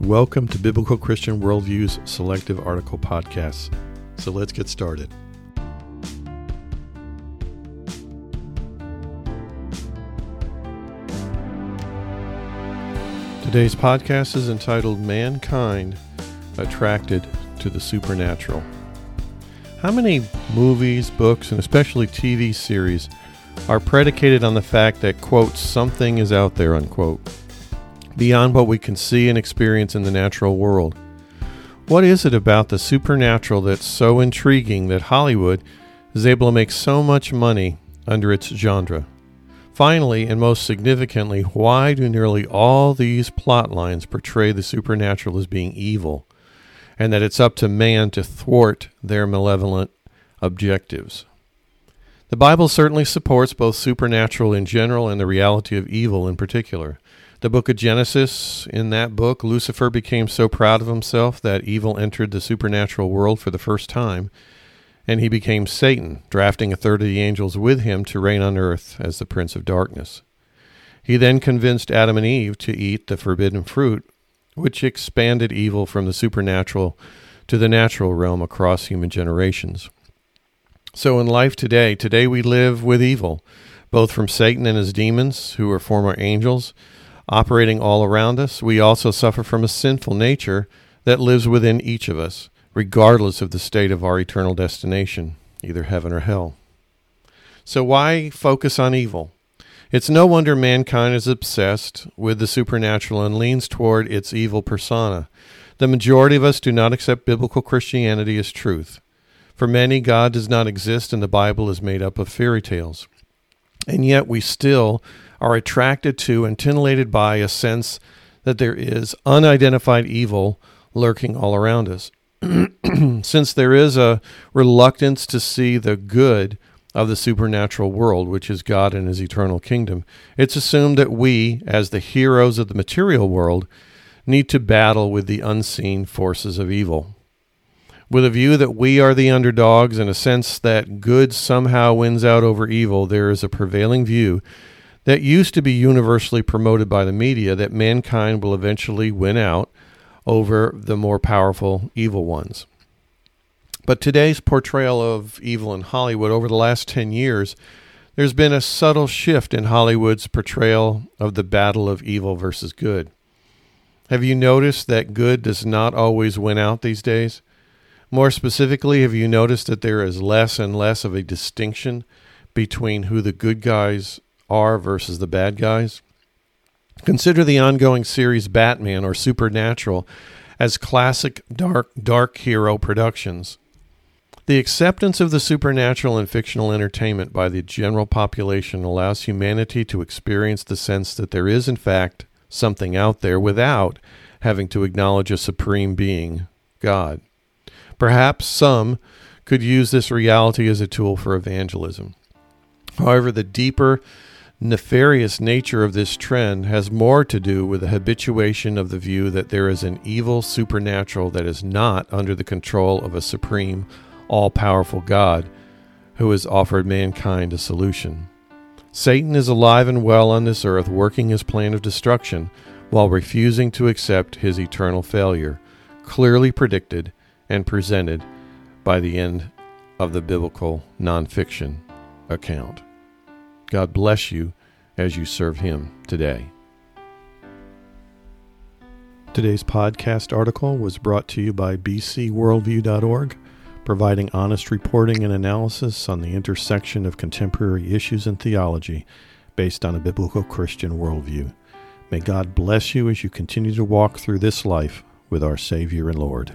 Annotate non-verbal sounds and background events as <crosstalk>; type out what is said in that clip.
Welcome to Biblical Christian Worldview's Selective Article Podcasts. So let's get started. Today's podcast is entitled Mankind Attracted to the Supernatural. How many movies, books, and especially TV series are predicated on the fact that, quote, something is out there, unquote, beyond what we can see and experience in the natural world? What is it about the supernatural that's so intriguing that Hollywood is able to make so much money under its genre? Finally, and most significantly, why do nearly all these plot lines portray the supernatural as being evil, and that it's up to man to thwart their malevolent objectives? The Bible certainly supports both supernatural in general and the reality of evil in particular. The book of Genesis, in that book, Lucifer became so proud of himself that evil entered the supernatural world for the first time, and he became Satan, drafting a third of the angels with him to reign on earth as the prince of darkness. He then convinced Adam and Eve to eat the forbidden fruit, which expanded evil from the supernatural to the natural realm across human generations. So in life today, today we live with evil, both from Satan and his demons, who are former angels, operating all around us. We also suffer from a sinful nature that lives within each of us, regardless of the state of our eternal destination, either heaven or hell. So why focus on evil? It's no wonder mankind is obsessed with the supernatural and leans toward its evil persona. The majority of us do not accept biblical Christianity as truth. For many, God does not exist and the Bible is made up of fairy tales. And yet we still are attracted to and titillated by a sense that there is unidentified evil lurking all around us. <clears throat> Since there is a reluctance to see the good of the supernatural world, which is God and his eternal kingdom, it's assumed that we, as the heroes of the material world, need to battle with the unseen forces of evil with a view that we are the underdogs and a sense that good somehow wins out over evil, there is a prevailing view that used to be universally promoted by the media that mankind will eventually win out over the more powerful evil ones. But today's portrayal of evil in Hollywood over the last 10 years, there's been a subtle shift in Hollywood's portrayal of the battle of evil versus good. Have you noticed that good does not always win out these days? More specifically, have you noticed that there is less and less of a distinction between who the good guys are versus the bad guys? Consider the ongoing series Batman or Supernatural as classic dark dark hero productions. The acceptance of the supernatural in fictional entertainment by the general population allows humanity to experience the sense that there is in fact something out there without having to acknowledge a supreme being, God. Perhaps some could use this reality as a tool for evangelism. However, the deeper, nefarious nature of this trend has more to do with the habituation of the view that there is an evil supernatural that is not under the control of a supreme, all powerful God who has offered mankind a solution. Satan is alive and well on this earth, working his plan of destruction while refusing to accept his eternal failure, clearly predicted and presented by the end of the biblical nonfiction account. God bless you as you serve Him today. Today's podcast article was brought to you by bcworldview.org, providing honest reporting and analysis on the intersection of contemporary issues and theology based on a biblical Christian worldview. May God bless you as you continue to walk through this life with our Savior and Lord.